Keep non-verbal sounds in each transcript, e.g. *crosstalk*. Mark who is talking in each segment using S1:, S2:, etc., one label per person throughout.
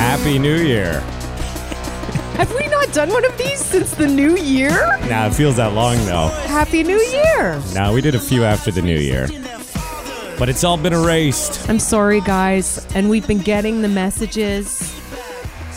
S1: Happy New Year. *laughs*
S2: Have we not done one of these since the new year?
S1: Now it feels that long though.
S2: Happy New Year!
S1: Now we did a few after the New Year. But it's all been erased.
S2: I'm sorry, guys, and we've been getting the messages.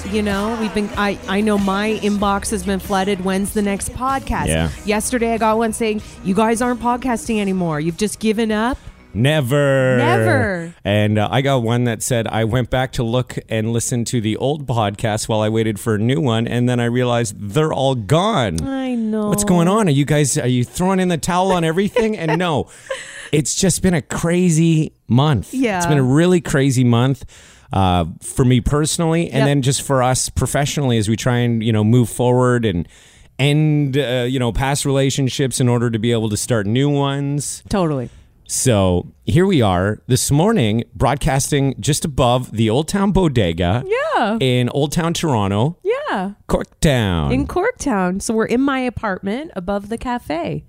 S2: You know, we've been. I I know my inbox has been flooded. When's the next podcast?
S1: Yeah.
S2: Yesterday, I got one saying you guys aren't podcasting anymore. You've just given up.
S1: Never.
S2: Never.
S1: And uh, I got one that said I went back to look and listen to the old podcast while I waited for a new one, and then I realized they're all gone.
S2: I know.
S1: What's going on? Are you guys are you throwing in the towel on everything? and no, *laughs* it's just been a crazy month.
S2: Yeah.
S1: it's been a really crazy month. Uh, for me personally, and
S2: Yep.
S1: then just for us professionally, as we try and you know move forward and end uh, you know past relationships in order to be able to start new ones.
S2: Totally.
S1: So here we are this morning, broadcasting just above the Old Town Bodega
S2: Yeah.
S1: in Old Town Toronto,
S2: Yeah.
S1: Corktown.
S2: In Corktown. So we're in my apartment above the cafe.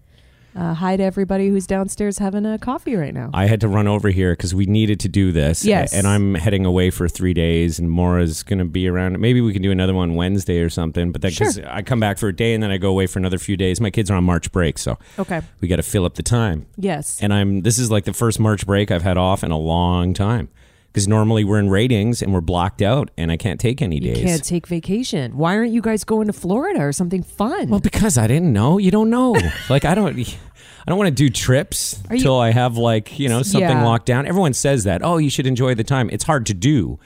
S2: Uh, hi to everybody who's downstairs having a coffee right now.
S1: I had to run over here because we needed to do this.
S2: Yes.
S1: And I'm heading away for three days, and Maura's going to be around. Maybe we can do another one Wednesday or something. But then, because I come back for a day and then I go away for another few days. My kids are on March break, so
S2: Okay.
S1: we got to fill up the time.
S2: Yes.
S1: And I'm this is like the first March break I've had off in a long time. Because normally we're in ratings and we're blocked out, and I can't take any days.
S2: You can't take vacation. Why aren't you guys going to Florida or something fun?
S1: Well, because I didn't know. You don't know. *laughs* like I don't. I don't want to do trips until I have like you know something
S2: Yeah.
S1: locked down. Everyone says that. Oh, you should enjoy the time. It's hard to do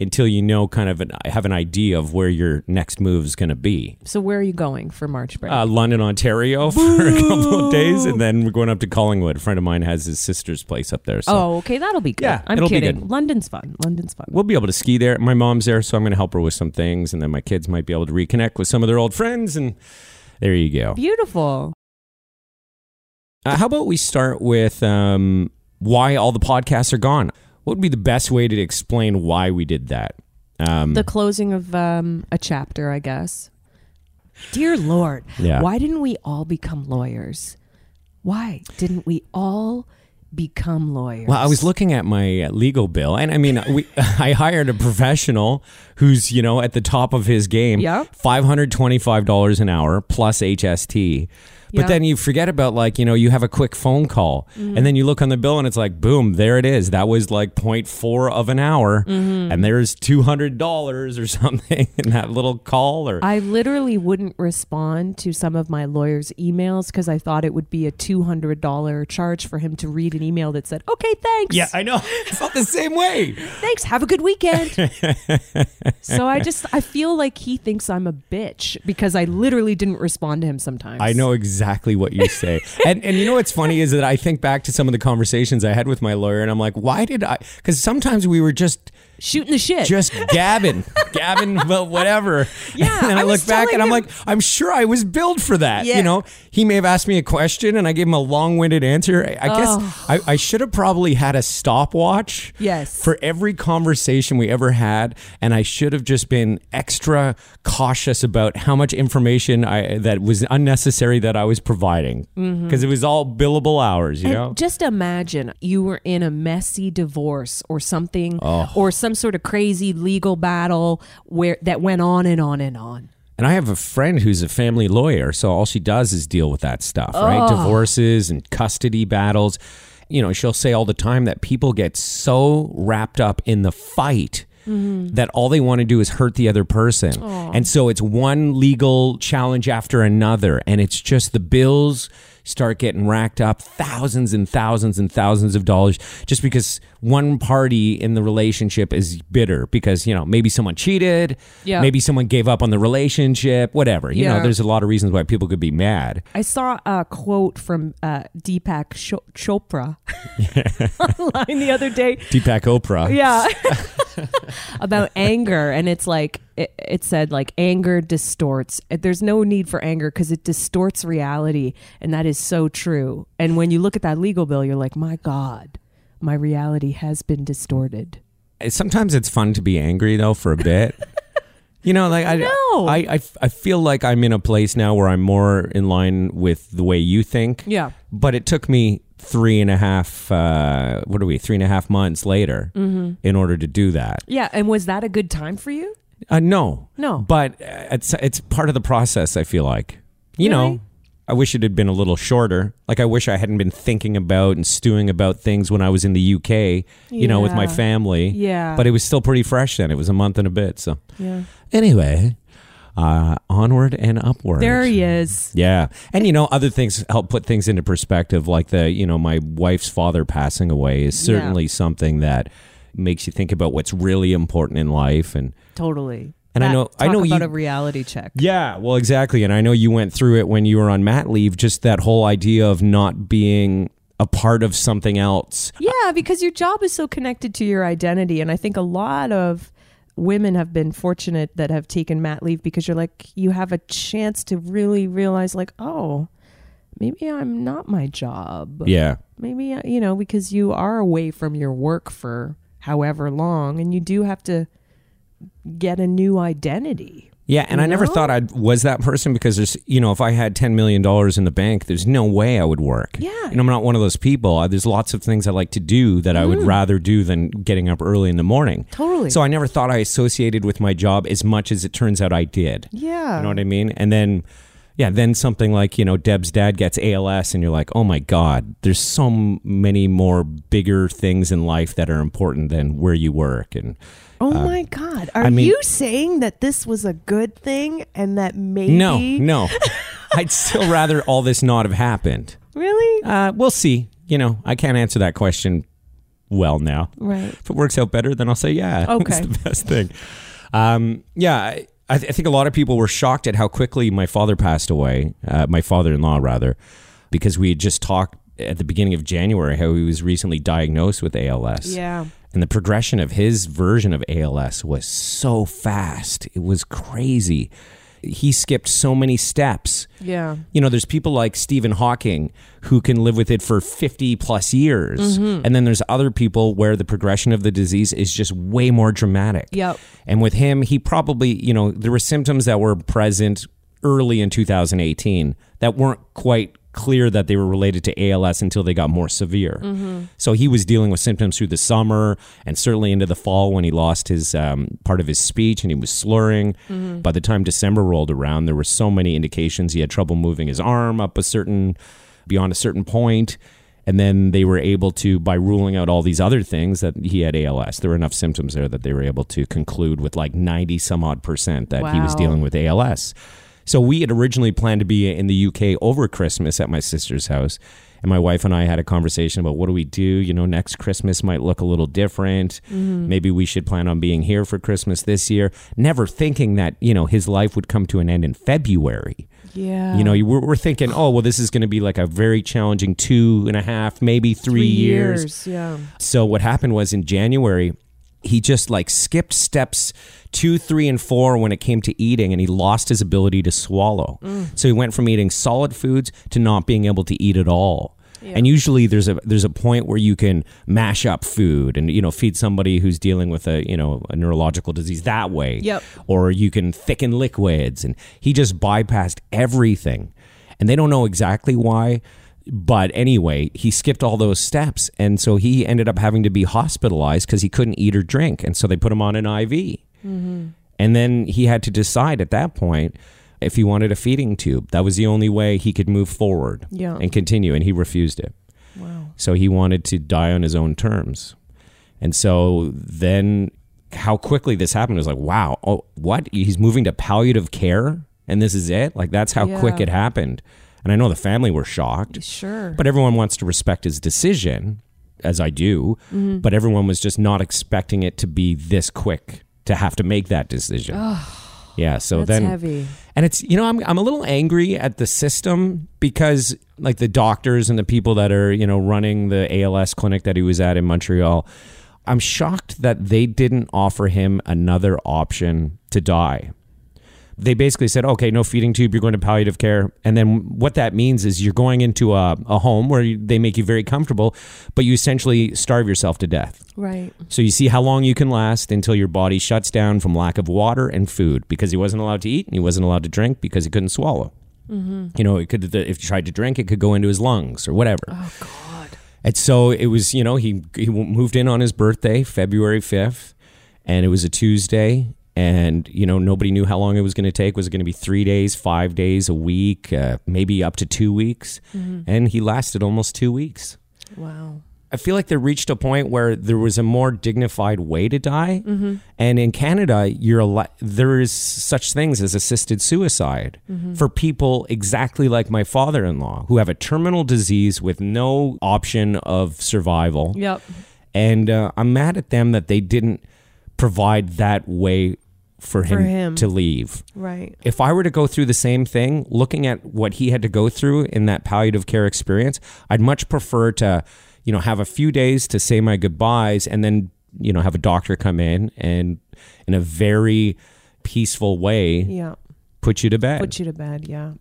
S1: until you know kind of an, have an idea of where your next move is going to be.
S2: so where are you going for March break?
S1: Uh, London, Ontario *laughs* for a couple of days, and then we're going up to Collingwood. A friend of mine has his sister's place up there, so
S2: oh, okay, that'll be good.
S1: Yeah,
S2: I'm
S1: it'll be
S2: kidding.
S1: good.
S2: London's fun. London's fun.
S1: we'll be able to ski there. My mom's there, so I'm going to help her with some things, and then my kids might be able to reconnect with some of their old friends, and there you go.
S2: Beautiful.
S1: Uh, how about we start with um, why all the podcasts are gone? What would be the best way to explain why we did that? Um,
S2: The closing of um, a chapter, I guess. Dear Lord,
S1: Yeah.
S2: why didn't we all become lawyers? Why didn't we all become lawyers?
S1: well, I was looking at my legal bill, and I mean, we *laughs* I hired a professional who's you know at the top of his game.
S2: Yep.
S1: five hundred twenty-five dollars an hour plus HST. But then you forget about like you know you have a quick phone call,
S2: Mm-hmm.
S1: and then you look on the bill and it's like boom, there it is. That was like 0.4 of an hour,
S2: Mm-hmm.
S1: and there's two hundred dollars or *laughs* something in that little call. Or
S2: I literally wouldn't respond to some of my lawyer's emails because I thought it would be a $200 charge for him to read an email that said, okay, thanks.
S1: yeah, I know. *laughs* I felt the same way.
S2: thanks. Have a good weekend. so I just, I feel like he thinks I'm a bitch because I literally didn't respond to him sometimes.
S1: I know exactly what you say. *laughs* and and you know what's funny is that I think back to some of the conversations I had with my lawyer and I'm like, why did I cuz sometimes we were just
S2: Shooting the shit.
S1: just gabbing, *laughs* gabbing about whatever.
S2: Yeah, *laughs*
S1: And I,
S2: I
S1: look back and I'm like, I'm sure I was billed for that.
S2: Yeah.
S1: You know, he may have asked me a question and I gave him a long-winded answer. I, I guess oh. I, I should have probably had a stopwatch.
S2: Yes.
S1: For every conversation we ever had, and I should have just been extra cautious about how much information I that was unnecessary that I was providing mm-hmm. because it was all billable hours. You
S2: And
S1: know.
S2: just imagine you were in a messy divorce or something,
S1: Oh.
S2: or some sort of crazy legal battle where that went on and on and on.
S1: And I have a friend who's a family lawyer, so all she does is deal with that stuff, right? Divorces and custody battles. You know, she'll say all the time that people get so wrapped up in the fight mm-hmm. that all they want to do is hurt the other person. And so it's one legal challenge after another, and it's just the bills start getting racked up thousands and thousands and thousands of dollars just because one party in the relationship is bitter because, you know, maybe someone cheated,
S2: Yeah.
S1: maybe someone gave up on the relationship, whatever. You know,
S2: Yeah.
S1: there's a lot of reasons why people could be mad.
S2: I saw a quote from uh, Deepak Cho- Chopra *laughs* online the other day.
S1: Deepak Oprah.
S2: Yeah. *laughs* About anger. And it's like, it, it said, like, anger distorts. There's no need for anger because it distorts reality. And that is so true. And when you look at that legal bill, you're like, my God, my reality has been distorted.
S1: Sometimes it's fun to be angry though for a bit. You know, like I, *laughs*
S2: No.
S1: I, I, I feel like I'm in a place now where I'm more in line with the way you think.
S2: Yeah.
S1: But it took me three and a half, uh, what are we, three and a half months later
S2: Mm-hmm.
S1: in order to do that.
S2: Yeah. And was that a good time for you?
S1: Uh, no,
S2: No.
S1: but uh, it's it's part of the process. I feel like, you
S2: Really?
S1: know, I wish it had been a little shorter. Like I wish I hadn't been thinking about and stewing about things when I was in the UK, you know, with my family.
S2: Yeah.
S1: but it was still pretty fresh then. It was a month and a bit. So
S2: Yeah.
S1: anyway, uh, onward and upward.
S2: There he is.
S1: Yeah. And you know, other things help put things into perspective like the, you know, my wife's father passing away is
S2: Yeah.
S1: certainly something that makes you think about what's really important in life and
S2: Totally.
S1: And I
S2: That-
S1: know- I know
S2: about
S1: you-
S2: a reality check.
S1: yeah, well exactly. And I know you went through it when you were on mat leave, just that whole idea of not being a part of something else.
S2: Yeah, because your job is so connected to your identity. And I think a lot of women have been fortunate that have taken mat leave because you're like, you have a chance to really realize, like, oh, maybe I'm not my job.
S1: Yeah.
S2: Maybe, uh, you know, because you are away from your work for however long and you do have to get a new identity.
S1: Yeah, and I never thought I was that person because there's, you know, if I had $10 million in the bank, there's no way I would work.
S2: Yeah.
S1: And I'm not one of those people. Uh, There's lots of things I like to do that I would rather do than getting up early in the morning.
S2: Mm. Totally.
S1: So I never thought I associated with my job as much as it turns out I did.
S2: Yeah.
S1: You know what I mean? And then, yeah, then something like, you know, Deb's dad gets ALS, and you're like, oh my God, there's so many more bigger things in life that are important than where you work. And
S2: Oh my God. Are
S1: I mean-
S2: you saying that this was a good thing and that maybe.
S1: no, no, *laughs* I'd still rather all this not have happened.
S2: Really?
S1: Uh, we'll see. You know, I can't answer that question well now.
S2: Right.
S1: If it works out better, then I'll say yeah. *laughs*
S2: Okay.
S1: it's the best thing. Um, yeah, I, I th- I think a lot of people were shocked at how quickly my father passed away. Uh, my father-in-law, rather, because we had just talked at the beginning of January how he was recently diagnosed with ALS.
S2: Yeah.
S1: And the progression of his version of ALS was so fast. It was crazy. He skipped so many steps
S2: Yeah.
S1: you know, there's people like Stephen Hawking who can live with it for 50 plus years. Mm-hmm. And then there's other people where the progression of the disease is just way more dramatic.
S2: Yep.
S1: And with him, he probably, you know, there were symptoms that were present early in 2018 that weren't quite clear that they were related to ALS until they got more severe. So he was dealing with symptoms through the summer and certainly into the fall when he lost his um, part of his speech and he was slurring. By the time December rolled around, there were so many indications he had trouble moving his arm up a certain beyond a certain point. And then they were able to, by ruling out all these other things, that he had ALS. There were enough symptoms there that they were able to conclude with like 90 some odd percent that he was dealing with ALS. So we had originally planned to be in the UK over Christmas at my sister's house. And my wife and I had a conversation about what do we do? You know, next Christmas might look a little different. Mm-hmm. Maybe we should plan on being here for Christmas this year. Never thinking that, you know, his life would come to an end in February.
S2: Yeah.
S1: You know, we're, we're thinking, oh, well, this is going to be like a very challenging two and a half, maybe three, years.
S2: Yeah.
S1: So what happened was in January, he just like skipped steps two, three, and four when it came to eating, and he lost his ability to swallow. Mm. So he went from eating solid foods to not being able to eat at all. And usually there's a there's a point where you can mash up food and you know feed somebody who's dealing with a you know a neurological disease that way.
S2: Yep.
S1: Or you can thicken liquids and he just bypassed everything. And they don't know exactly why, but anyway, he skipped all those steps and so he ended up having to be hospitalized cuz he couldn't eat or drink and so they put him on an IV. Mm-hmm. And then he had to decide at that point if he wanted a feeding tube. That was the only way he could move forward
S2: Yeah.
S1: and continue, and he refused it.
S2: Wow.
S1: So he wanted to die on his own terms. And so then how quickly this happened was like, wow, oh, what? He's moving to palliative care? And this is it? Like, that's how quick it happened. And I know the family were shocked.
S2: Sure.
S1: But everyone wants to respect his decision, as I do.
S2: Mm-hmm.
S1: But everyone was just not expecting it to be this quick to have to make that decision. yeah. So
S2: That's
S1: then,
S2: heavy.
S1: and it's you know I'm I'm a little angry at the system because like the doctors and the people that are you know running the ALS clinic that he was at in Montreal. I'm shocked that they didn't offer him another option to die they basically said, okay, no feeding tube, you're going to palliative care. And then what that means is you're going into a, a home where you, they make you very comfortable, but you essentially starve yourself to death.
S2: Right.
S1: So you see how long you can last until your body shuts down from lack of water and food because he wasn't allowed to eat and he wasn't allowed to drink because he couldn't swallow. Mm-hmm. You know, it could if he tried to drink, it could go into his lungs or whatever.
S2: Oh God.
S1: And so it was, you know, he he moved in on his birthday, February 5th, and it was a Tuesday. And, you know, nobody knew how long it was going to take. Was it going to be three days, five days, a week, uh, maybe up to two weeks? And he lasted almost two weeks.
S2: Wow.
S1: I feel like they reached a point where there was a more dignified way to die. And in Canada, you're al- there is such things as assisted suicide for people exactly like my father-in-law who have a terminal disease with no option of survival.
S2: Yep.
S1: And uh, I'm mad at them that they didn't provide that way for him,
S2: him.
S1: to leave.
S2: Right.
S1: If I were to go through the same thing, looking at what he had to go through in that palliative care experience, I'd much prefer to, you know, have a few days to say my goodbyes and then, you know, have a doctor come in and in a very peaceful way
S2: Yeah.
S1: put you to bed.
S2: Put you to bed. Yeah.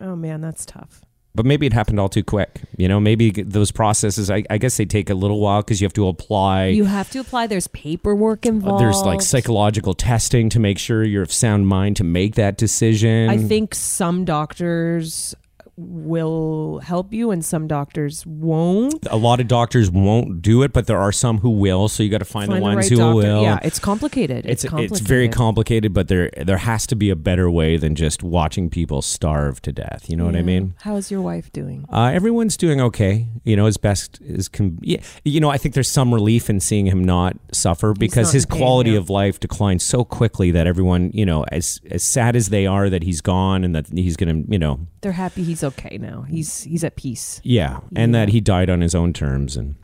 S2: Oh man, that's tough.
S1: But maybe it happened all too quick. You know, maybe those processes, I, I guess they take a little while because you have to apply.
S2: You have to apply. There's paperwork involved.
S1: Uh, There's like psychological testing to make sure you're of sound mind to make that decision.
S2: I think some doctors will help you and some doctors won't.
S1: a lot of doctors won't do it, but there are some who will. So you got to find, the
S2: Find
S1: ones
S2: right
S1: who
S2: doctor.
S1: will.
S2: Yeah, it's complicated.
S1: it's
S2: It's,
S1: it's very complicated, but there there has to be a better way than just watching people starve to death. You know what I mean?
S2: How's your wife doing?
S1: Uh, everyone's doing okay, you know, as best as can. Yeah, you know, I think there's some relief in seeing him not suffer because
S2: not
S1: his
S2: pain,
S1: quality
S2: yeah.
S1: of life declined so quickly that everyone, you know, as as sad as they are that he's gone and that he's gonna, you know,
S2: They're happy he's okay now. He's he's at peace.
S1: yeah, and
S2: Yeah.
S1: that he died on his own terms and.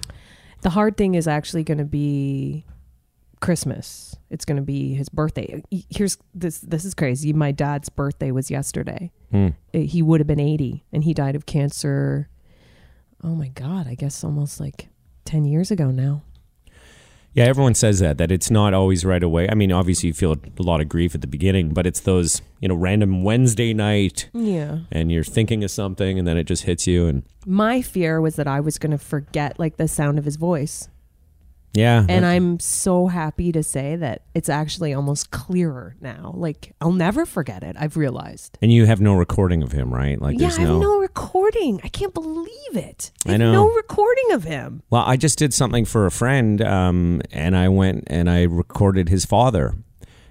S2: The hard thing is actually going to be Christmas. It's going to be his birthday. Here's this this is crazy. My dad's birthday was yesterday.
S1: Hmm.
S2: Uh, He would have been 80 and he died of cancer. Oh my god, I guess almost like 10 years ago now.
S1: Yeah, everyone says that that it's not always right away. I mean, obviously you feel a lot of grief at the beginning, but it's those you know random Wednesday night,
S2: Yeah.
S1: and you're thinking of something, and then it just hits you, and
S2: My fear was that I was going to forget like the sound of his voice.
S1: Yeah,
S2: And I'm so happy to say that it's actually almost clearer now. Like I'll never forget it. I've realized.
S1: and you have no recording of him, right? Like
S2: yeah,
S1: there's
S2: I have
S1: no.
S2: no recording. I can't believe it.
S1: I
S2: have
S1: know.
S2: no recording of him.
S1: Well, I just did something for a friend, um, and I went and I recorded his father,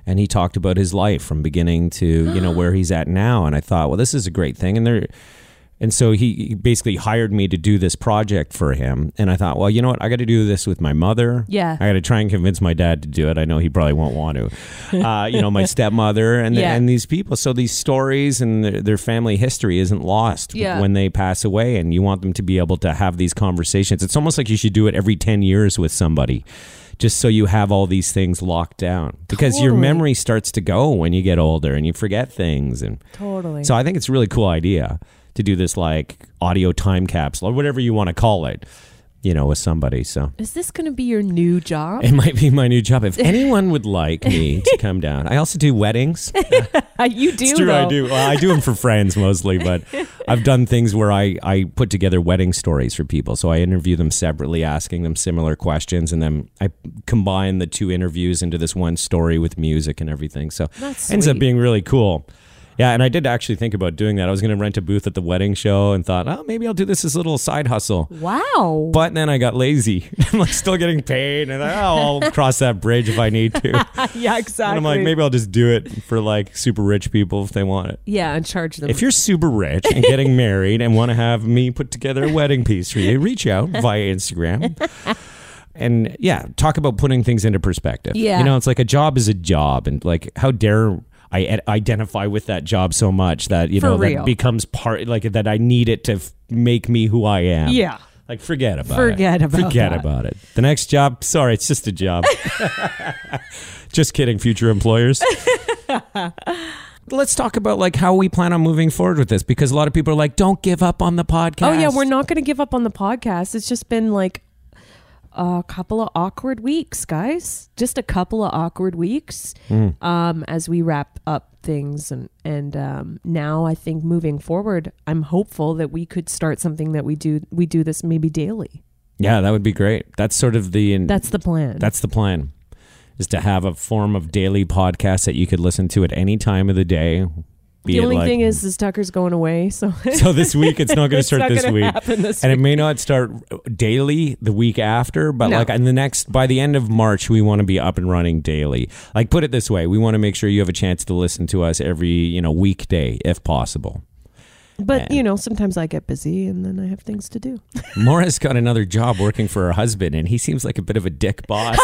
S1: and he talked about his life from beginning to you know where *gasps* he's at now, and I thought, well, this is a great thing, and there. And so he he basically hired me to do this project for him. And I thought, well, you know what? I got to do this with my mother.
S2: Yeah.
S1: I got to try and convince my dad to do it. I know he probably won't want to. *laughs* Uh, you know, my stepmother and
S2: Yeah.
S1: and these people. So these stories and their, their family history isn't lost
S2: Yeah.
S1: when they pass away. And you want them to be able to have these conversations. It's almost like you should do it every 10 years with somebody. Just so you have all these things locked down, because your memory starts to go when you get older and you forget things. And
S2: Totally.
S1: so I think it's a really cool idea to do this like audio time capsule or whatever you want to call it, you know, with somebody. So
S2: is this going to be your new job?
S1: it might be my new job. If *laughs* anyone would like me to come down, I also do weddings. *laughs*
S2: you do.
S1: It's true, I do. Well, I do them for friends mostly, but *laughs* I've done things where I, I put together wedding stories for people. So I interview them separately, asking them similar questions, and then I combine the two interviews into this one story with music and everything. So
S2: That's
S1: ends up being really cool. Yeah, and I did actually think about doing that. I was going to rent a booth at the wedding show and thought, oh, maybe I'll do this as a little side hustle.
S2: Wow.
S1: But then I got lazy. *laughs* I'm like still getting paid, and I, oh, I'll cross that bridge if I need to. *laughs*
S2: yeah, exactly.
S1: And I'm like, maybe I'll just do it for like super rich people if they want it.
S2: Yeah, and charge them.
S1: If you're super rich and getting *laughs* married and want to have me put together a wedding piece for you, reach out via Instagram. And yeah, talk about putting things into perspective.
S2: Yeah.
S1: You know, it's like a job is a job. And like, how dare I identify with that job so much that you
S2: For
S1: know
S2: real.
S1: that becomes part like that. I need it to f- make me who I am.
S2: Yeah.
S1: Like forget about
S2: Forget
S1: it.
S2: about
S1: forget
S2: that.
S1: about it. The next job, sorry, it's just a job. *laughs* just kidding, future employers. Let's talk about like how we plan on moving forward with this because a lot of people are like, "Don't give up on the podcast."
S2: Oh yeah, we're not going to give up on the podcast. It's just been like a couple of awkward weeks, guys. Just a couple of awkward weeks
S1: Mm.
S2: um, as we wrap up things, and and um, now I think moving forward, I'm hopeful that we could start something that we do we do this maybe daily.
S1: Yeah, that would be great. That's sort of the
S2: That's the plan.
S1: That's the plan. Is to have a form of daily podcast that you could listen to at any time of the day.
S2: The only
S1: like-
S2: thing is, is Tucker's going away, *laughs* so *laughs*
S1: so this week it's not going to start this week,
S2: this
S1: and it may not start uh, daily the week after, but
S2: No.
S1: like in the next by the end of March, we want to be up and running daily. Like put it this way, we want to make sure you have a chance to listen to us every you know weekday if possible.
S2: but
S1: And-
S2: you know, sometimes I get busy and then I have things to do. *laughs*
S1: Maura's got another job working for her husband, and he seems like a bit of a dick boss.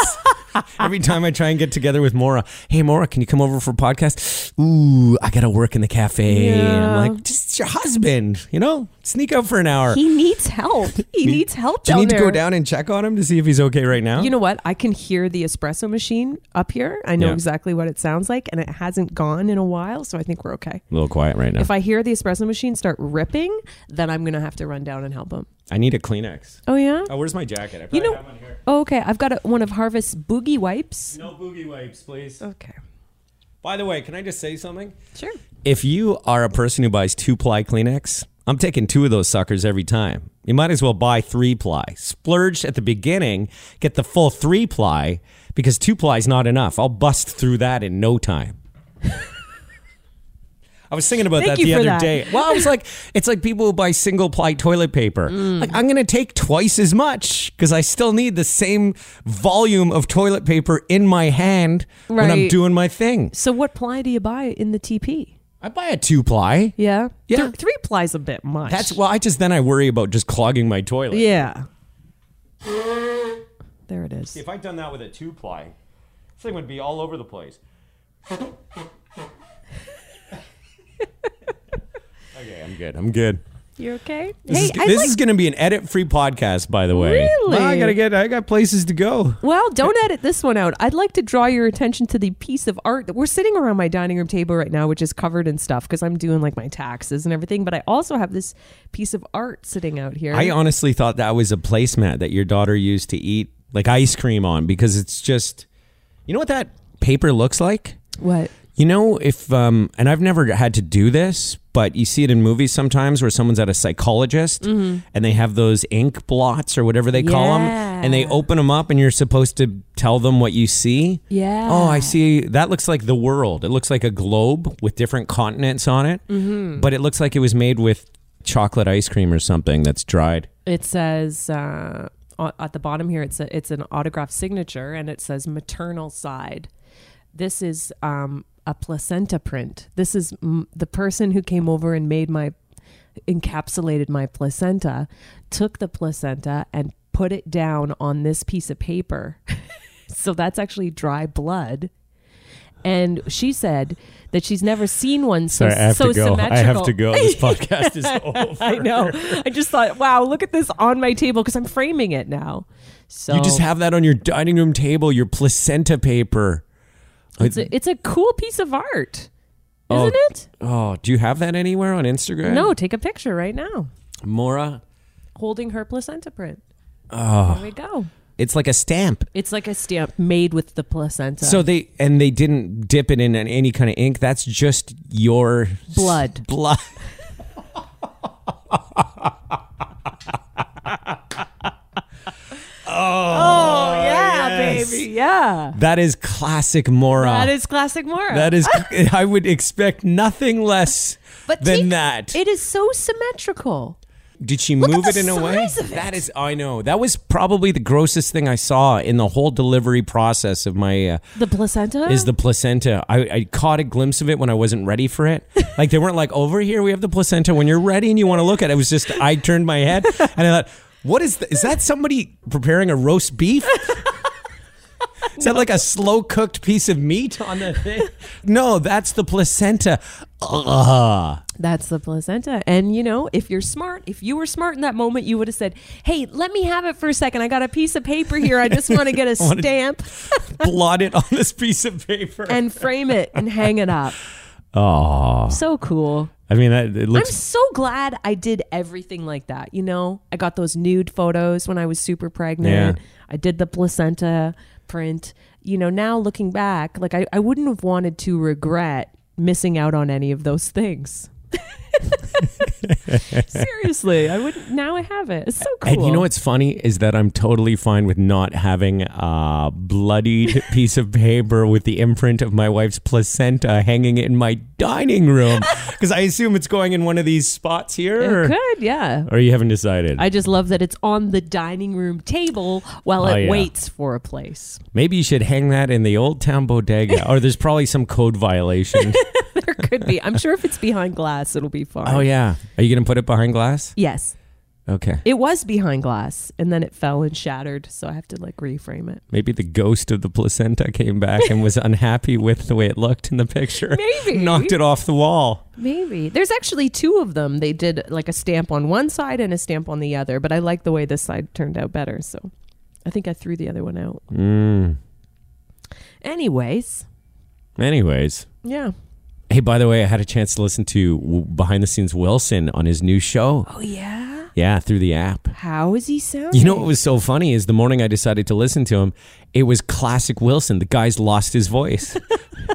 S1: *laughs* Every time I try and get together with Maura, hey Maura, can you come over for a podcast? Ooh, I gotta work in the cafe.
S2: Yeah.
S1: I'm like, just your husband, you know, sneak out for an hour.
S2: He needs help. *laughs* He needs help.
S1: Do you need to go down and check on him to see if he's okay right now?
S2: You know what? I can hear the espresso machine up here. I know
S1: Yeah.
S2: exactly what it sounds like, and it hasn't gone in a while, so I think we're okay.
S1: a little quiet right now.
S2: If I hear the espresso machine start ripping, then I'm gonna have to run down and help him.
S1: I need a Kleenex.
S2: Oh yeah.
S1: Oh, where's my jacket? I
S2: You
S1: probably
S2: know-
S1: have one here.
S2: Oh, okay. I've got a, one of Harvest's boogie wipes.
S1: No boogie wipes, please.
S2: Okay.
S1: By the way, can I just say something?
S2: Sure.
S1: If you are a person who buys two ply Kleenex, I'm taking two of those suckers every time. You might as well buy three ply. Splurge at the beginning, get the full three ply because two ply is not enough. I'll bust through that in no time. *laughs* I was thinking about
S2: Thank
S1: that the other
S2: that.
S1: day. Well, I was like, *laughs* it's like people who buy single ply toilet paper.
S2: Mm.
S1: Like, I'm going to take twice as much because I still need the same volume of toilet paper in my hand when I'm doing my thing.
S2: So what ply do you buy in the TP?
S1: I buy a two ply.
S2: Yeah.
S1: Yeah.
S2: Th- three plies a bit much.
S1: That's well. I just then I worry about just clogging my toilet.
S2: yeah. There it is.
S1: If I'd done that with a two ply, this thing would be all over the place. *laughs* okay, I'm good. I'm good.
S2: You okay?
S1: This,
S2: hey,
S1: is, this
S2: like-
S1: is going to be an edit-free podcast, by the way.
S2: Really?
S1: Well, I gotta get. I got places to go.
S2: Well, don't edit this one out. I'd like to draw your attention to the piece of art that we're sitting around my dining room table right now, which is covered in stuff because I'm doing like my taxes and everything. But I also have this piece of art sitting out here.
S1: I honestly thought that was a placemat that your daughter used to eat like ice cream on because it's just, you know what that paper looks like.
S2: what?
S1: You know, if um, and I've never had to do this, but you see it in movies sometimes where someone's at a psychologist and they have those ink blots or whatever they call them, and they open them up, and you're supposed to tell them what you see.
S2: Yeah.
S1: Oh, I see. That looks like the world. It looks like a globe with different continents on it, mm-hmm. but it looks like it was made with chocolate ice cream or something that's dried.
S2: It says uh, at the bottom here. It's a, it's an autograph signature, and it says maternal side. This is um, a placenta print. This is mm, the person who came over and made my encapsulated my placenta, took the placenta and put it down on this piece of paper. *laughs* so that's actually dry blood. And she said that she's never seen one so Sorry, I have so to go. symmetrical. I have to go.
S1: This *laughs* podcast is over. *laughs*
S2: I know. I just thought, wow, look at this on my table because I'm framing it now. So
S1: You just have that on your dining room table, your placenta paper.
S2: It's a, it's a cool piece of art,
S1: Oh,
S2: isn't it?
S1: Oh, do you have that anywhere on Instagram?
S2: No, take a picture right now,
S1: Maura.
S2: holding her placenta print.
S1: Oh,
S2: There we go.
S1: it's like a stamp.
S2: It's like a stamp made with the placenta.
S1: So they and they didn't dip it in any kind of ink. That's just your s-
S2: Blood.
S1: Blood. *laughs*
S2: oh yeah,
S1: yes.
S2: baby, yeah.
S1: That is classic Maura.
S2: That is classic Maura.
S1: That is. *laughs* *laughs* I would expect nothing less
S2: but
S1: than that.
S2: It is so symmetrical.
S1: Did she
S2: Look
S1: move it
S2: the
S1: in a way? That is, I know. That was probably the grossest thing I saw in the whole delivery process of my. Uh,
S2: The placenta
S1: is the placenta. I, I caught a glimpse of it when I wasn't ready for it. *laughs* Like they weren't like over here. We have the placenta. When you're ready and you want to look at it, it was just I turned my head and I thought, what is th- is that? Somebody preparing a roast beef? Is that like a slow cooked piece of meat on the thing? *laughs* No, that's the placenta. Ugh.
S2: That's the placenta. And you know, if you're smart, if you were smart in that moment, you would have said, Hey, let me have it for a second. I got a piece of paper here. I just want to get a *laughs* stamp *laughs*
S1: Blot it on this piece of paper.
S2: and frame it and hang it up.
S1: Oh,
S2: So cool.
S1: I mean, that, it
S2: I'm so glad I did everything like that. You know, I got those nude photos when I was super pregnant.
S1: Yeah.
S2: I did the placenta print. You know, now looking back, like I, I wouldn't have wanted to regret missing out on any of those things. *laughs* Seriously, I would. Now I have it. It's so cool.
S1: And you know what's funny is that I'm totally fine with not having a bloodied *laughs* piece of paper with the imprint of my wife's placenta hanging in my dining room *laughs* because I assume it's going in one of these spots here.
S2: It
S1: Or,
S2: could, yeah.
S1: or you haven't decided.
S2: I just love that it's on the dining room table while
S1: Oh,
S2: it
S1: yeah.
S2: waits for a place.
S1: Maybe you should hang that in the old town bodega, or there's probably some code violation.
S2: Could be. I'm sure if it's behind glass, it'll be fine.
S1: oh yeah, are you gonna put it behind glass?
S2: Yes.
S1: Okay,
S2: It was behind glass and then it fell and shattered, so I have to like reframe it.
S1: maybe the ghost of the placenta came back and was *laughs* unhappy with the way it looked in the picture.
S2: Maybe.
S1: knocked it off the wall.
S2: Maybe. There's actually two of them. They did like a stamp on one side and a stamp on the other, but I like the way this side turned out better, so I think I threw the other one out.
S1: Mm.
S2: Anyways,
S1: Anyways.
S2: yeah.
S1: Hey, by the way, I had a chance to listen to behind the scenes Wilson on his new show.
S2: Oh yeah.
S1: Yeah, through the app.
S2: How is he sounding?
S1: You know what was so funny is the morning I decided to listen to him, it was classic Wilson. The guy's lost his voice.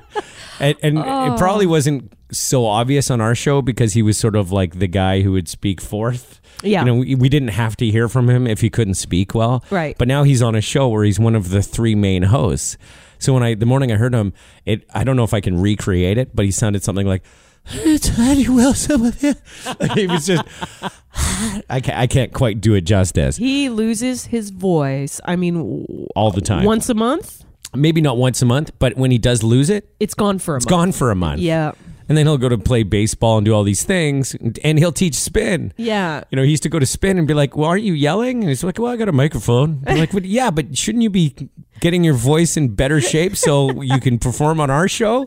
S1: *laughs* and and it oh. probably wasn't so obvious on our show because he was sort of like the guy who would speak fourth.
S2: Yeah.
S1: You know, we, we didn't have to hear from him if he couldn't speak well.
S2: Right.
S1: But now he's on a show where he's one of the three main hosts. So when I the morning I heard him, it I don't know if I can recreate it, but he sounded something like it's Eddie Wilson with *laughs* he was just *sighs* I can't, I can't quite do it justice
S2: he loses his voice. I mean,
S1: all the time.
S2: once a month,
S1: Maybe not once a month, but when he does lose it,
S2: it's gone for a
S1: it's
S2: month.
S1: gone for a month.
S2: Yeah.
S1: And then he'll go to play baseball and do all these things, and he'll teach spin.
S2: Yeah.
S1: You know, he used to go to spin and be like, "Well, aren't you yelling?" And he's like, "Well, I got a microphone." I'm like, well, "Yeah, but shouldn't you be getting your voice in better shape so *laughs* you can perform on our show?"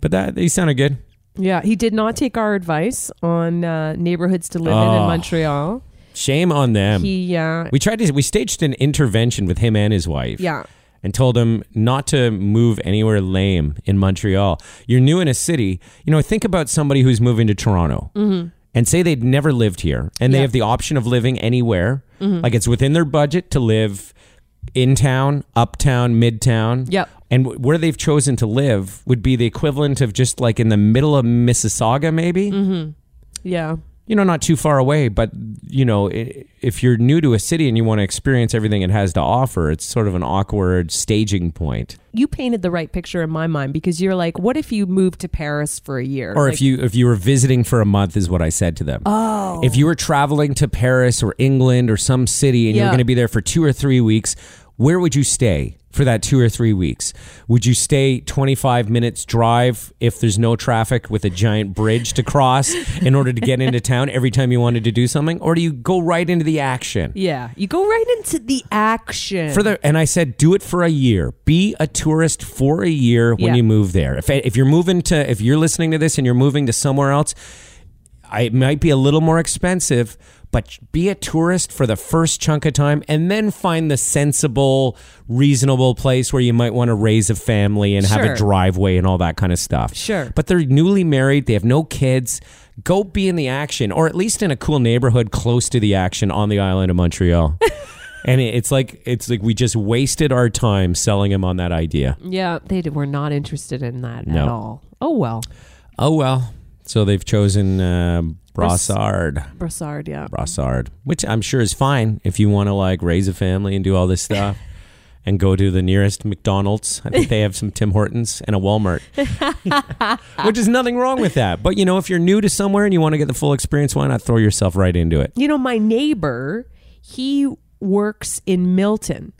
S1: But that he sounded good.
S2: Yeah, he did not take our advice on uh, neighborhoods to live in in
S1: Oh.
S2: Montreal.
S1: Shame on them.
S2: He, uh,
S1: we tried to. We staged an intervention with him and his wife.
S2: yeah,
S1: and told him not to move anywhere lame in Montreal. You're new in a city. You know, think about somebody who's moving to Toronto mm-hmm. and say they'd never lived here and they have the option of living anywhere. Mm-hmm. Like it's within their budget to live in town, uptown, midtown.
S2: Yep.
S1: And w- where they've chosen to live would be the equivalent of just like in the middle of Mississauga, maybe mm-hmm.
S2: yeah.
S1: You know, not too far away, but you know, if you're new to a city and you want to experience everything it has to offer, it's sort of an awkward staging point.
S2: You painted the right picture in my mind because you're like, what if you moved to Paris for a year?
S1: Or
S2: Like,
S1: if you if you were visiting for a month, is what I said to them. Oh, if you were traveling to Paris or England or some city and you were
S2: Yeah.
S1: going to be there for two or three weeks, where would you stay for that two or three weeks? Would you stay 25 minutes drive if there's no traffic with a giant bridge to cross in order to get into *laughs* town every time you wanted to do something, or do you go right into the action?
S2: yeah, you go right into the action.
S1: For the and I said do it for a year. Be a tourist for a year when
S2: Yeah.
S1: you move there. If if you're moving to if you're listening to this and you're moving to somewhere else, I, it might be a little more expensive, but be a tourist for the first chunk of time and then find the sensible, reasonable place where you might want to raise a family and have a driveway and all that kind of stuff.
S2: Sure.
S1: But they're newly married, they have no kids. Go be in the action or at least in a cool neighborhood close to the action on the island of Montreal. *laughs* and it's like it's like we just wasted our time selling him on that idea.
S2: yeah, they were not interested in that
S1: No.
S2: at all. Oh well,
S1: Oh well. So they've chosen uh, Brossard.
S2: Brossard. Yeah,
S1: Brossard, which I'm sure is fine if you want to like raise a family and do all this stuff *laughs* and go to the nearest McDonald's. I think they have some Tim Hortons and a Walmart, *laughs* which is nothing wrong with that. But you know, if you're new to somewhere and you want to get the full experience, why not throw yourself right into it?
S2: you know, my neighbor, he works in Milton,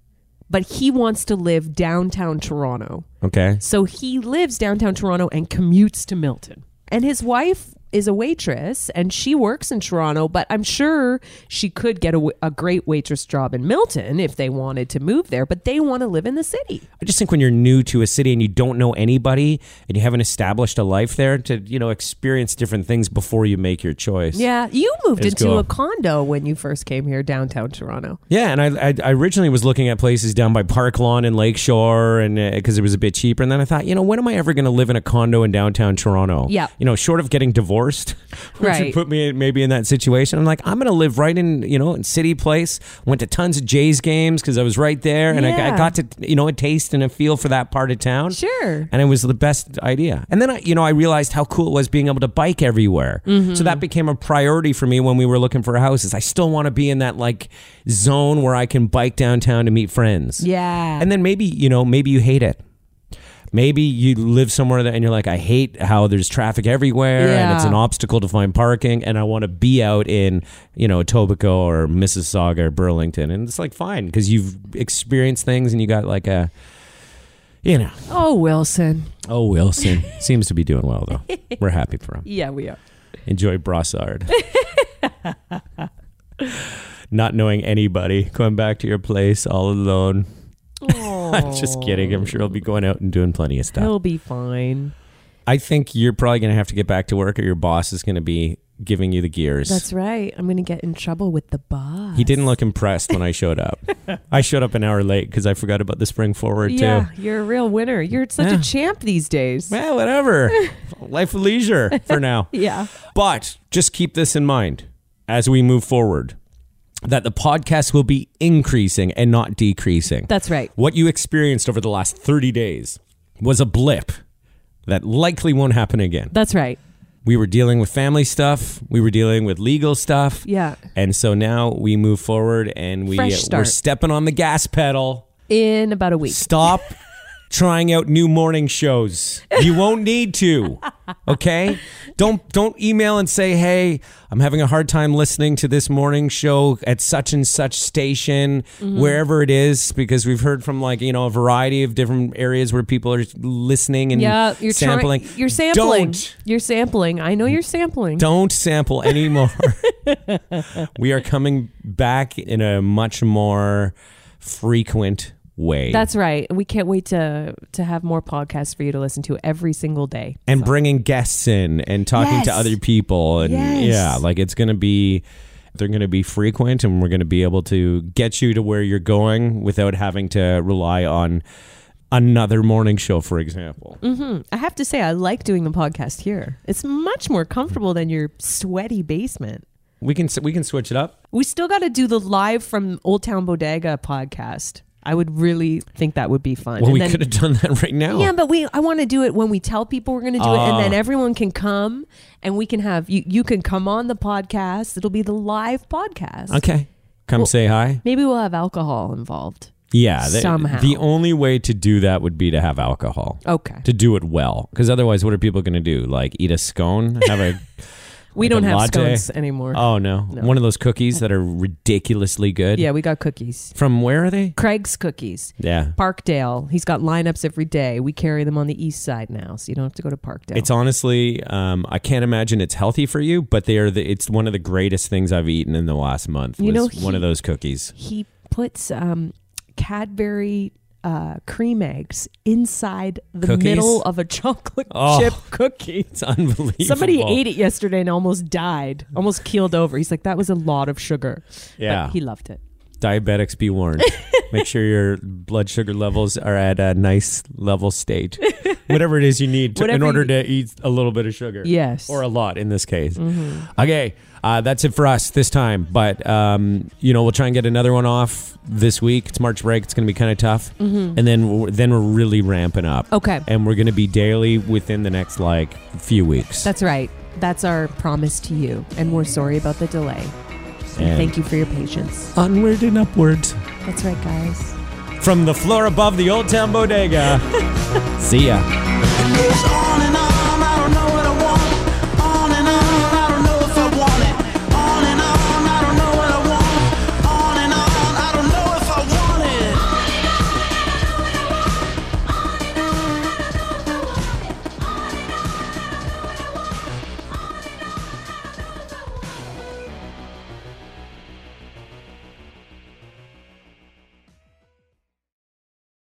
S2: but he wants to live downtown Toronto.
S1: Okay.
S2: So he lives downtown Toronto and commutes to Milton. And his wife is a waitress and she works in Toronto, but I'm sure she could get a great waitress job in Milton if they wanted to move there, but they want to live in the city.
S1: I just think when you're new to a city and you don't know anybody and you haven't established a life there, to you know experience different things before you make your choice.
S2: Yeah, you moved into
S1: cool.
S2: a condo when you first came here downtown Toronto.
S1: Yeah, and I, I, I originally was looking at places down by Park Lawn and Lakeshore, and uh, because it was a bit cheaper. And then I thought, you know, when am I ever going to live in a condo in downtown Toronto?
S2: Yeah.
S1: you know, short of getting divorced, *laughs* which
S2: Right.
S1: would put me maybe in that situation. I'm like, I'm going to live right in, you know, in City Place. Went to tons of Jays games because I was right there, and I, I got to, you know, a taste and a feel for that part of town.
S2: Sure.
S1: And it was the best idea. And then I, you know, I realized how cool it was being able to bike everywhere.
S2: Mm-hmm.
S1: So that became a priority for me when we were looking for houses. I still want to be in that like zone where I can bike downtown to meet friends.
S2: Yeah.
S1: And then maybe, you know, maybe you hate it. Maybe you live somewhere that, and you're like, I hate how there's traffic everywhere and it's an obstacle to find parking, and I want to be out in, you know, Etobicoke or Mississauga or Burlington, and it's like fine because you've experienced things and you got like a, you know,
S2: oh, Wilson.
S1: Oh, Wilson seems to be doing well though. We're happy for him.
S2: Yeah, we are.
S1: Enjoy Brossard. *laughs* Not knowing anybody, going back to your place all alone. *laughs* I'm just kidding. I'm sure he'll be going out and doing plenty of stuff.
S2: He'll be fine.
S1: I think you're probably going to have to get back to work, or your boss is going to be giving you the gears.
S2: That's right. I'm going to get in trouble with the boss.
S1: he didn't look impressed when I showed up. *laughs* I showed up an hour late because I forgot about the spring forward
S2: Yeah,
S1: too.
S2: you're a real winner. You're such
S1: Yeah.
S2: a champ these days.
S1: Well, whatever. *laughs* Life of leisure for now.
S2: Yeah.
S1: But just keep this in mind as we move forward that the podcast will be increasing and not decreasing.
S2: That's right.
S1: what you experienced over the last 30 days was a blip that likely won't happen again.
S2: That's right.
S1: We were dealing with family stuff, we were dealing with legal stuff.
S2: Yeah.
S1: And so now we move forward and we we're stepping on the gas pedal.
S2: In about a week.
S1: Stop *laughs* trying out new morning shows. You won't need to. Okay? Don't don't email and say, "Hey, I'm having a hard time listening to this morning show at such and such station,
S2: Mm-hmm.
S1: wherever it is," because we've heard from like, you know, a variety of different areas where people are listening and
S2: Yeah, you're
S1: sampling.
S2: Trying, you're sampling.
S1: Don't
S2: You're sampling. I know you're sampling.
S1: don't sample anymore. *laughs* we are coming back in a much more frequent way.
S2: That's right. We can't wait to to have more podcasts for you to listen to every single day.
S1: and bringing guests in and talking to other people and
S2: Yes.
S1: yeah like it's gonna be they're gonna be frequent and we're gonna be able to get you to where you're going without having to rely on another morning show for example
S2: Mm. I have to say, I like doing the podcast here. It's much more comfortable than your sweaty basement.
S1: we can we can switch it up
S2: We still got to do the live from Old Town Bodega podcast. I would really think that would be fun.
S1: well
S2: And
S1: we
S2: then-
S1: could have done that right now
S2: Yeah, but we I want to do it when we tell people we're going to do it and then
S1: Ah.
S2: everyone can come and we can have you you can come on the podcast. It'll be the live podcast.
S1: okay come
S2: Well-
S1: say hi
S2: Maybe we'll have alcohol involved.
S1: yeah the,
S2: Somehow.
S1: the only way to do that would be to have alcohol
S2: Okay.
S1: to do it well because otherwise what are people going to do like eat a scone have a
S2: We
S1: Like
S2: don't have
S1: latte?
S2: scones anymore.
S1: oh no.
S2: No.
S1: one of those cookies that are ridiculously good
S2: yeah, we got cookies.
S1: from where are they
S2: Craig's cookies.
S1: yeah
S2: Parkdale. He's got lineups every day. We carry them on the east side now, so you don't have to go to Parkdale.
S1: It's honestly, um, I can't imagine it's healthy for you, but they are. The, it's one of the greatest things I've eaten in the last month.
S2: You know,
S1: one of those cookies.
S2: he puts um, Cadbury uh, cream eggs inside the
S1: Cookies?
S2: middle of a *laughs* chocolate
S1: Oh.
S2: chip cookie.
S1: It's unbelievable.
S2: Somebody ate it yesterday and almost died, almost keeled over. He's like, that was a lot of sugar.
S1: Yeah,
S2: But he loved it.
S1: Diabetics be warned. *laughs* Make sure your blood sugar levels are at a nice level state. *laughs* Whatever it is you need to, in
S2: Whatever
S1: order
S2: you-
S1: to eat a little bit of sugar.
S2: Yes.
S1: Or a lot in this case.
S2: Mm-hmm.
S1: Okay, uh, that's it for us this time. But um, you know, we'll try and get another one off this week. It's March break. It's going to be kind of tough, and then we're, then we're really ramping up.
S2: Mm-hmm. Okay.
S1: and we're going to be daily within the next like few weeks.
S2: That's right. That's our promise to you. And we're sorry about the delay. And
S1: And-
S2: thank you for your patience.
S1: onward and upward.
S2: That's right, guys.
S1: from the floor above the Old Town Bodega. *laughs* See ya.